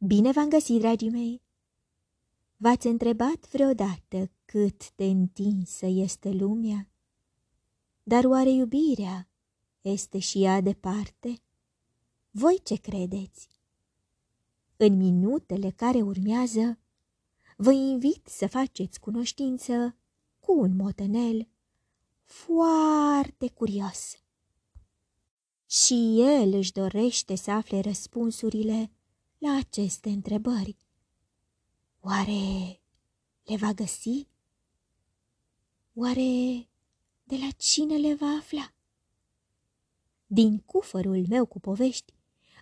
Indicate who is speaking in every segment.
Speaker 1: Bine v-am găsit, dragii mei! V-ați întrebat vreodată cât de întinsă este lumea? Dar oare iubirea este și ea departe? Voi ce credeți? În minutele care urmează, vă invit să faceți cunoștință cu un motenel foarte curios. Și el își dorește să afle răspunsurile la aceste întrebări. Oare le va găsi? Oare de la cine le va afla? Din cufărul meu cu povești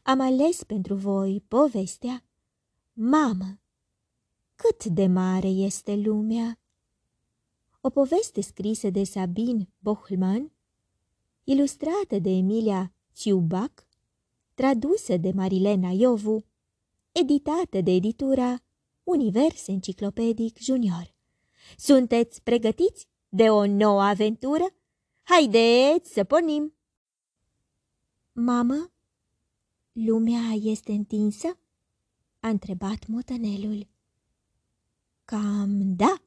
Speaker 1: am ales pentru voi povestea Mamă, cât de mare este lumea! O poveste scrisă de Sabine Bochman, ilustrată de Emilia Ciubac, tradusă de Marilena Iovu, editată de editura Univers Enciclopedic Junior. Sunteți pregătiți de o nouă aventură? Haideți să pornim! Mamă, lumea este întinsă? a întrebat motănelul. Cam da,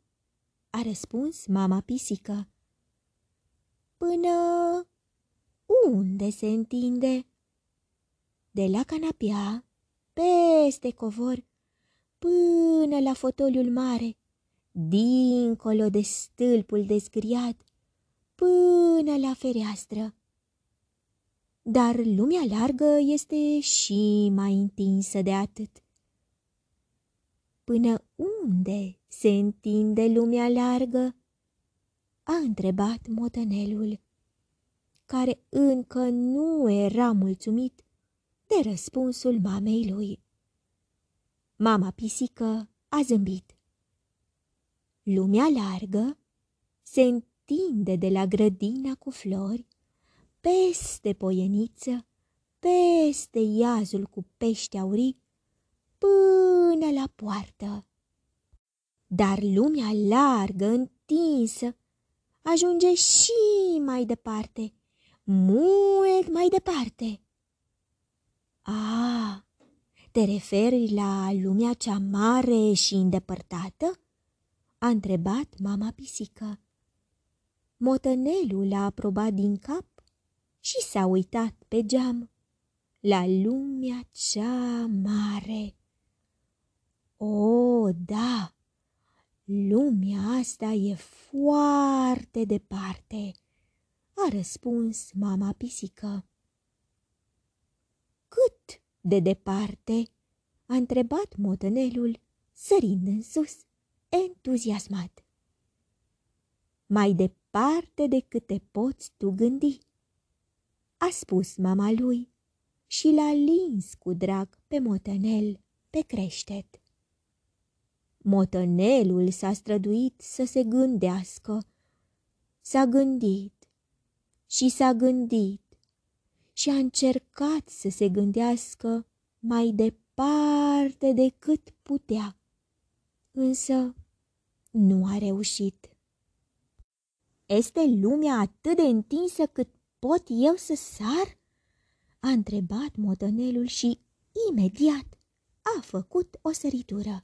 Speaker 1: a răspuns mama pisică. Până unde se întinde? De la canapea, peste covor, până la fotoliul mare, dincolo de stâlpul dezgriat, până la fereastră. Dar lumea largă este și mai întinsă de atât. Până unde se întinde lumea largă? A întrebat motănelul, care încă nu era mulțumit de răspunsul mamei lui. Mama pisică a zâmbit. Lumea largă se întinde de la grădina cu flori, peste poieniță, peste iazul cu pești aurii, până la poartă. Dar lumea largă, întinsă, ajunge și mai departe, mult mai departe. A, te referi la lumea cea mare și îndepărtată? A întrebat mama pisică. Motănelul a aprobat din cap și s-a uitat pe geam la lumea cea mare. O, da, lumea asta e foarte departe, a răspuns mama pisică. Cât de departe? a întrebat motănelul, sărind în sus, entuziasmat. Mai departe decât te poți tu gândi, a spus mama lui și l-a lins cu drag pe motănel pe creștet. Motănelul s-a străduit să se gândească. S-a gândit și s-a gândit și a încercat să se gândească mai departe decât putea, însă nu a reușit. Este lumea atât de întinsă cât pot eu să sar? A întrebat motănelul și imediat a făcut o săritură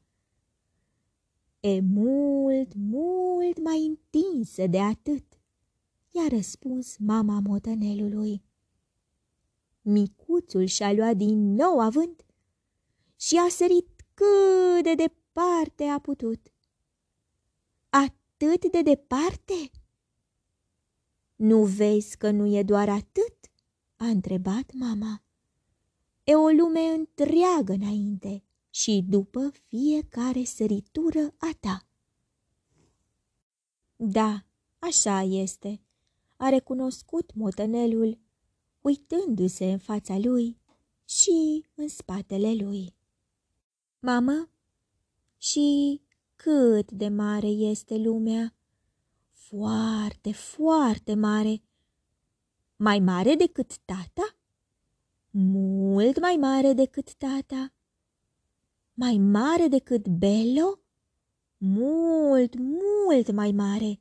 Speaker 1: e mult, mult mai întinsă de atât, i-a răspuns mama motănelului. Micuțul și-a luat din nou avânt și a sărit cât de departe a putut. Atât de departe? Nu vezi că nu e doar atât? a întrebat mama. E o lume întreagă înainte și după fiecare săritură a ta. Da, așa este, a recunoscut motănelul, uitându-se în fața lui și în spatele lui. Mamă, și cât de mare este lumea? Foarte, foarte mare. Mai mare decât tata? Mult mai mare decât tata mai mare decât Bello? Mult, mult mai mare.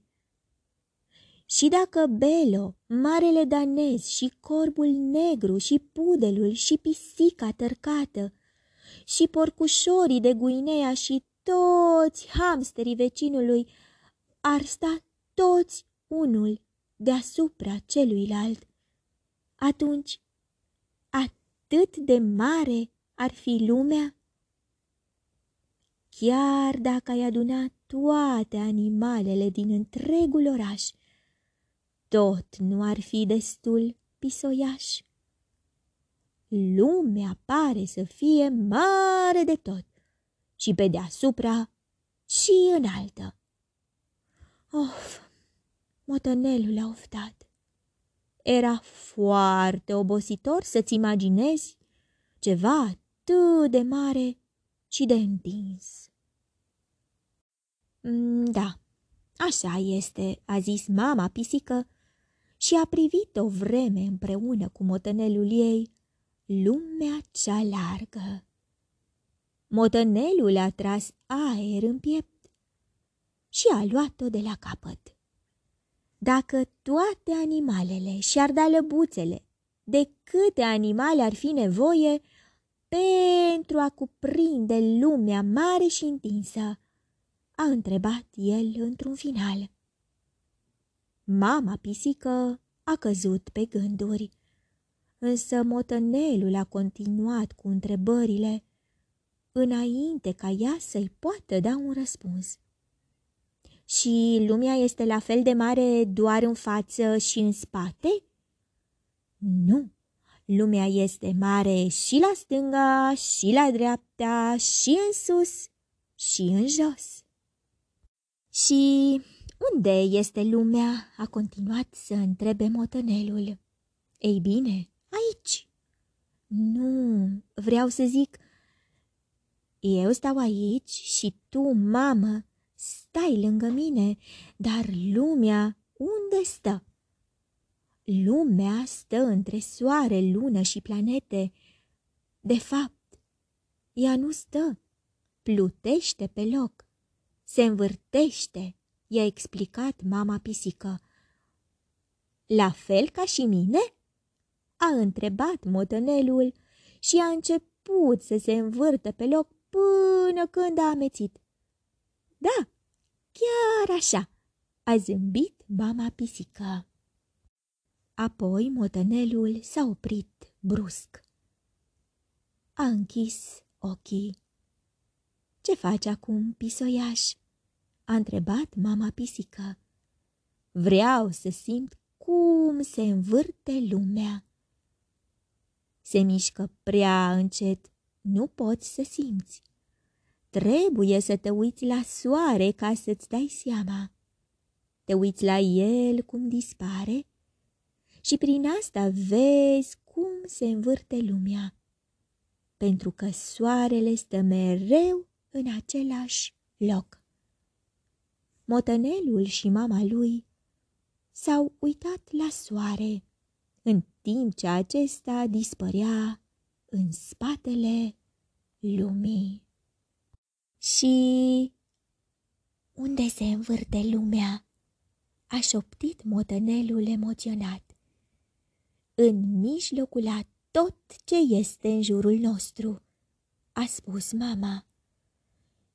Speaker 1: Și dacă Belo, marele danez și corbul negru și pudelul și pisica tărcată și porcușorii de Guinea și toți hamsterii vecinului ar sta toți unul deasupra celuilalt, atunci atât de mare ar fi lumea? Chiar dacă ai aduna toate animalele din întregul oraș, tot nu ar fi destul pisoiaș. Lumea pare să fie mare de tot și pe deasupra și înaltă. Of, motănelul a oftat. Era foarte obositor să-ți imaginezi ceva atât de mare și de întins. Mm, da, așa este, a zis mama pisică și a privit o vreme împreună cu motănelul ei lumea cea largă. Motănelul a tras aer în piept și a luat-o de la capăt. Dacă toate animalele și-ar da lăbuțele, de câte animale ar fi nevoie pentru a cuprinde lumea mare și întinsă, a întrebat el într-un final. Mama pisică a căzut pe gânduri, însă motănelul a continuat cu întrebările înainte ca ea să-i poată da un răspuns. Și lumea este la fel de mare doar în față și în spate? Nu, lumea este mare și la stânga, și la dreapta, și în sus, și în jos. Și unde este lumea?" a continuat să întrebe motănelul. Ei bine, aici." Nu, vreau să zic, eu stau aici și tu, mamă, stai lângă mine, dar lumea unde stă? Lumea stă între soare, lună și planete. De fapt, ea nu stă, plutește pe loc, se învârtește, i-a explicat mama pisică. La fel ca și mine? A întrebat motănelul și a început să se învârtă pe loc până când a amețit. Da, chiar așa, a zâmbit mama pisică. Apoi motănelul s-a oprit brusc. A închis ochii. Ce faci acum, pisoiaș?" A întrebat mama pisică. Vreau să simt cum se învârte lumea. Se mișcă prea încet, nu poți să simți. Trebuie să te uiți la soare ca să-ți dai seama. Te uiți la el cum dispare și prin asta vezi cum se învârte lumea. Pentru că soarele stă mereu în același loc. Motănelul și mama lui s-au uitat la soare, în timp ce acesta dispărea în spatele lumii. Și unde se învârte lumea? A șoptit motănelul emoționat. În mijlocul a tot ce este în jurul nostru, a spus mama.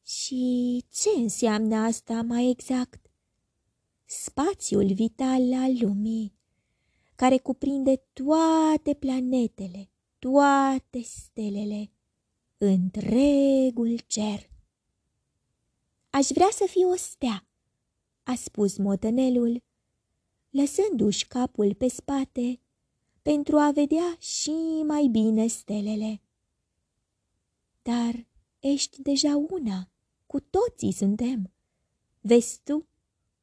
Speaker 1: Și ce înseamnă asta mai exact? Spațiul vital al lumii, care cuprinde toate planetele, toate stelele, întregul cer. Aș vrea să fiu o stea, a spus motănelul, lăsându-și capul pe spate pentru a vedea și mai bine stelele. Dar ești deja una, cu toții suntem. Vezi tu,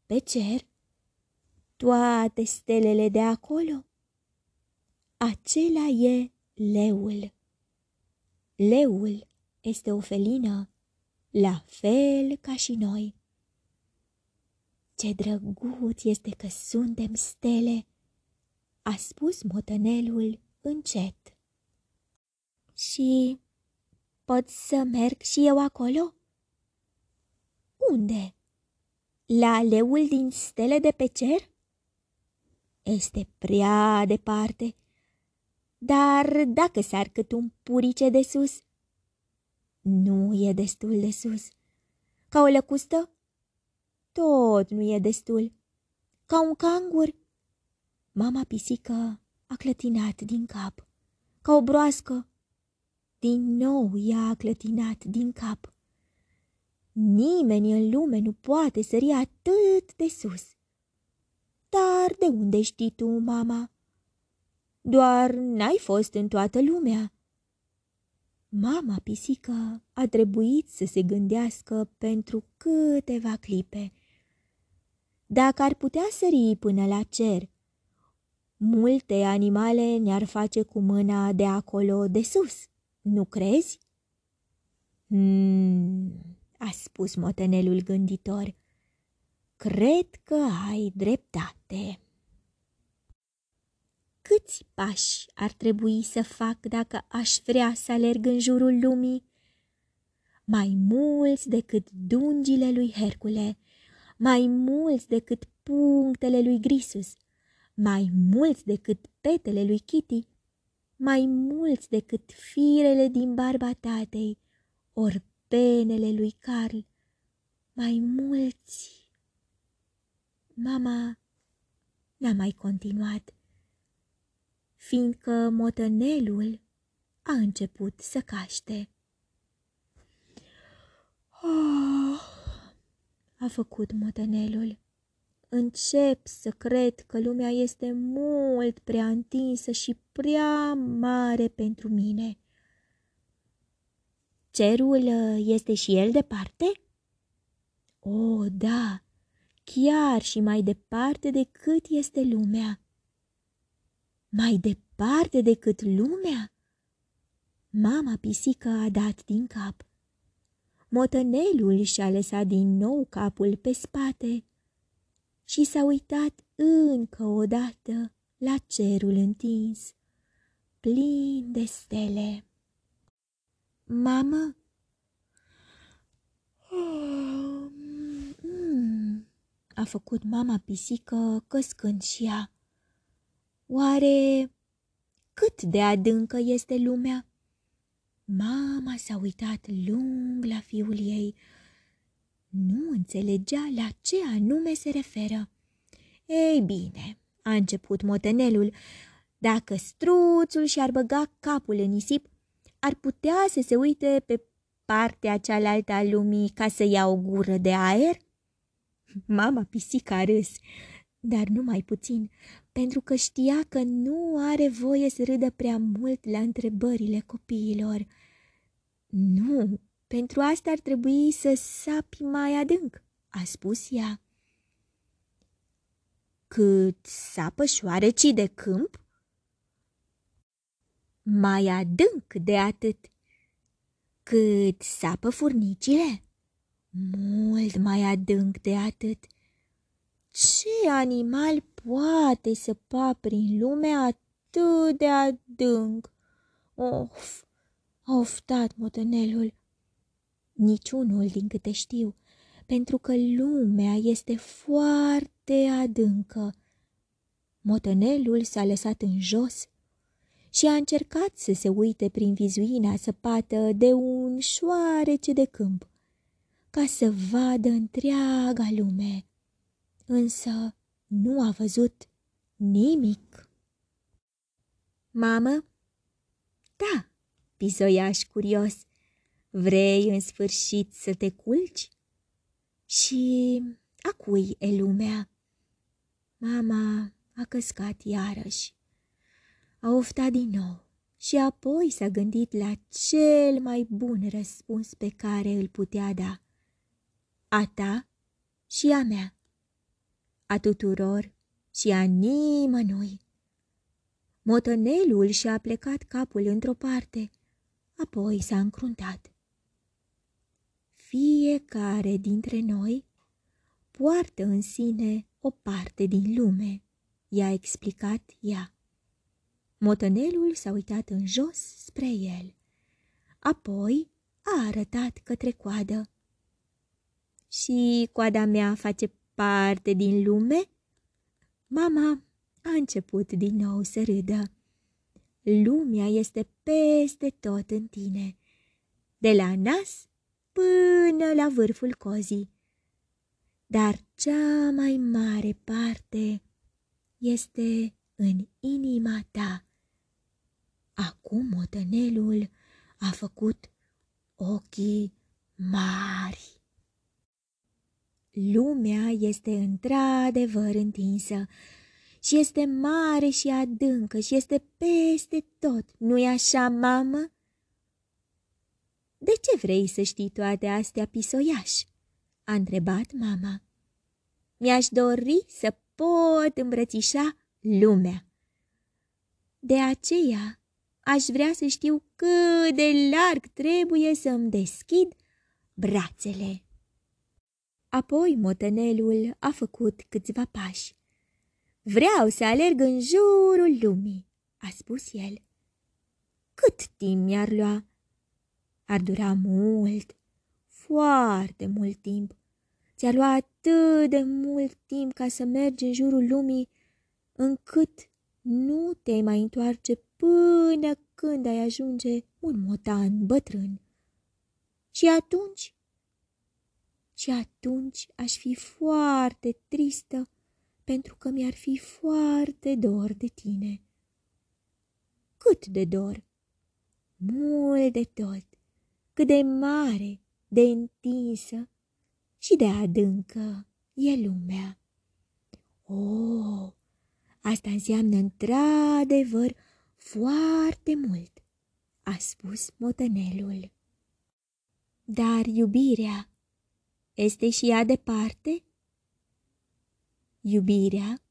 Speaker 1: pe cer, toate stelele de acolo? Acela e leul. Leul este o felină, la fel ca și noi. Ce drăguț este că suntem stele, a spus motănelul încet. Și pot să merg și eu acolo? Unde? La leul din stele de pe cer? Este prea departe, dar dacă s-ar cât un purice de sus, Nu e destul de sus. Ca o lăcustă? Tot nu e destul. Ca un cangur? Mama pisică a clătinat din cap. Ca o broască? Din nou ea a clătinat din cap. Nimeni în lume nu poate sări atât de sus. Dar de unde știi tu, mama? Doar n-ai fost în toată lumea. Mama pisică a trebuit să se gândească pentru câteva clipe. Dacă ar putea sări până la cer, multe animale ne-ar face cu mâna de acolo de sus, nu crezi? Hmm, a spus motenelul gânditor. Cred că ai dreptate. Câți pași ar trebui să fac dacă aș vrea să alerg în jurul lumii? Mai mulți decât dungile lui Hercule, mai mulți decât punctele lui Grisus, mai mulți decât petele lui Kitty, mai mulți decât firele din barba tatei, ori penele lui Carl, mai mulți. Mama n-a mai continuat fiindcă motănelul a început să caște. Oh, a făcut motănelul. Încep să cred că lumea este mult prea întinsă și prea mare pentru mine. Cerul uh, este și el departe? O, oh, da, chiar și mai departe decât este lumea mai departe decât lumea? Mama pisică a dat din cap. Motănelul și-a lăsat din nou capul pe spate și s-a uitat încă o dată la cerul întins, plin de stele. Mamă? Oh, mm, a făcut mama pisică căscând și ea. Oare cât de adâncă este lumea? Mama s-a uitat lung la fiul ei. Nu înțelegea la ce anume se referă. Ei bine, a început motenelul, dacă struțul și-ar băga capul în nisip, ar putea să se uite pe partea cealaltă a lumii ca să ia o gură de aer? Mama pisica a râs dar nu mai puțin, pentru că știa că nu are voie să râdă prea mult la întrebările copiilor. Nu, pentru asta ar trebui să sapi mai adânc, a spus ea. Cât sapă șoarecii de câmp? Mai adânc de atât. Cât sapă furnicile? Mult mai adânc de atât ce animal poate săpa prin lume atât de adânc? Of, a oftat motenelul. Niciunul din câte știu, pentru că lumea este foarte adâncă. Motenelul s-a lăsat în jos și a încercat să se uite prin vizuina săpată de un șoarece de câmp, ca să vadă întreaga lume însă nu a văzut nimic. Mamă? Da, pizoiaș curios, vrei în sfârșit să te culci? Și a cui e lumea? Mama a căscat iarăși. A oftat din nou și apoi s-a gândit la cel mai bun răspuns pe care îl putea da. A ta și a mea a tuturor și a nimănui. Motănelul și-a plecat capul într-o parte, apoi s-a încruntat. Fiecare dintre noi poartă în sine o parte din lume, i-a explicat ea. Motănelul s-a uitat în jos spre el, apoi a arătat către coadă. Și coada mea face parte din lume? Mama a început din nou să râdă. Lumea este peste tot în tine. de la nas până la vârful cozii. Dar cea mai mare parte este în inima ta. Acum motănelul a făcut ochii mari. Lumea este într-adevăr întinsă și este mare și adâncă și este peste tot, nu-i așa, mamă? De ce vrei să știi toate astea, pisoiaș? a întrebat mama. Mi-aș dori să pot îmbrățișa lumea. De aceea aș vrea să știu cât de larg trebuie să-mi deschid brațele. Apoi motenelul a făcut câțiva pași. Vreau să alerg în jurul lumii, a spus el. Cât timp mi-ar lua? Ar dura mult, foarte mult timp. Ți-a luat atât de mult timp ca să mergi în jurul lumii, încât nu te mai întoarce până când ai ajunge un motan bătrân. Și atunci? Și atunci aș fi foarte tristă pentru că mi-ar fi foarte dor de tine. Cât de dor? Mult de tot. Cât de mare, de întinsă și de adâncă e lumea. Oh, asta înseamnă într-adevăr foarte mult, a spus motănelul. Dar iubirea este și ea departe? Iubirea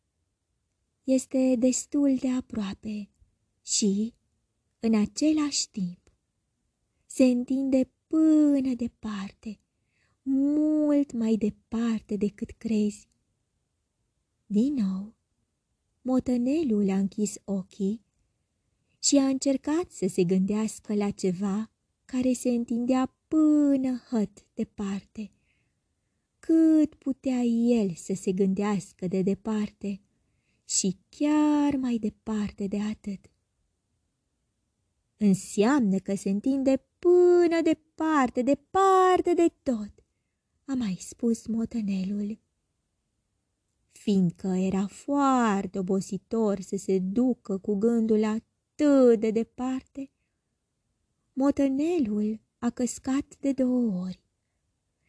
Speaker 1: este destul de aproape și, în același timp, se întinde până departe, mult mai departe decât crezi. Din nou, motănelul a închis ochii și a încercat să se gândească la ceva care se întindea până hăt departe. Cât putea el să se gândească de departe și chiar mai departe de atât. Înseamnă că se întinde până departe, departe de tot, a mai spus motănelul. Fiindcă era foarte obositor să se ducă cu gândul atât de departe, motănelul a căscat de două ori.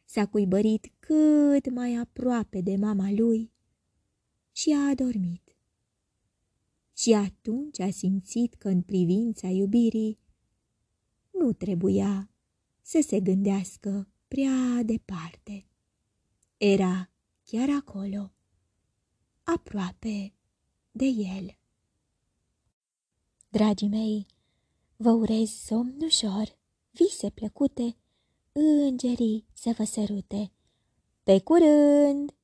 Speaker 1: S-a cuibărit cât mai aproape de mama lui și a adormit. Și atunci a simțit că în privința iubirii nu trebuia să se gândească prea departe. Era chiar acolo, aproape de el. Dragii mei, vă urez somn ușor, vise plăcute, îngerii să vă sărute. Pe curând!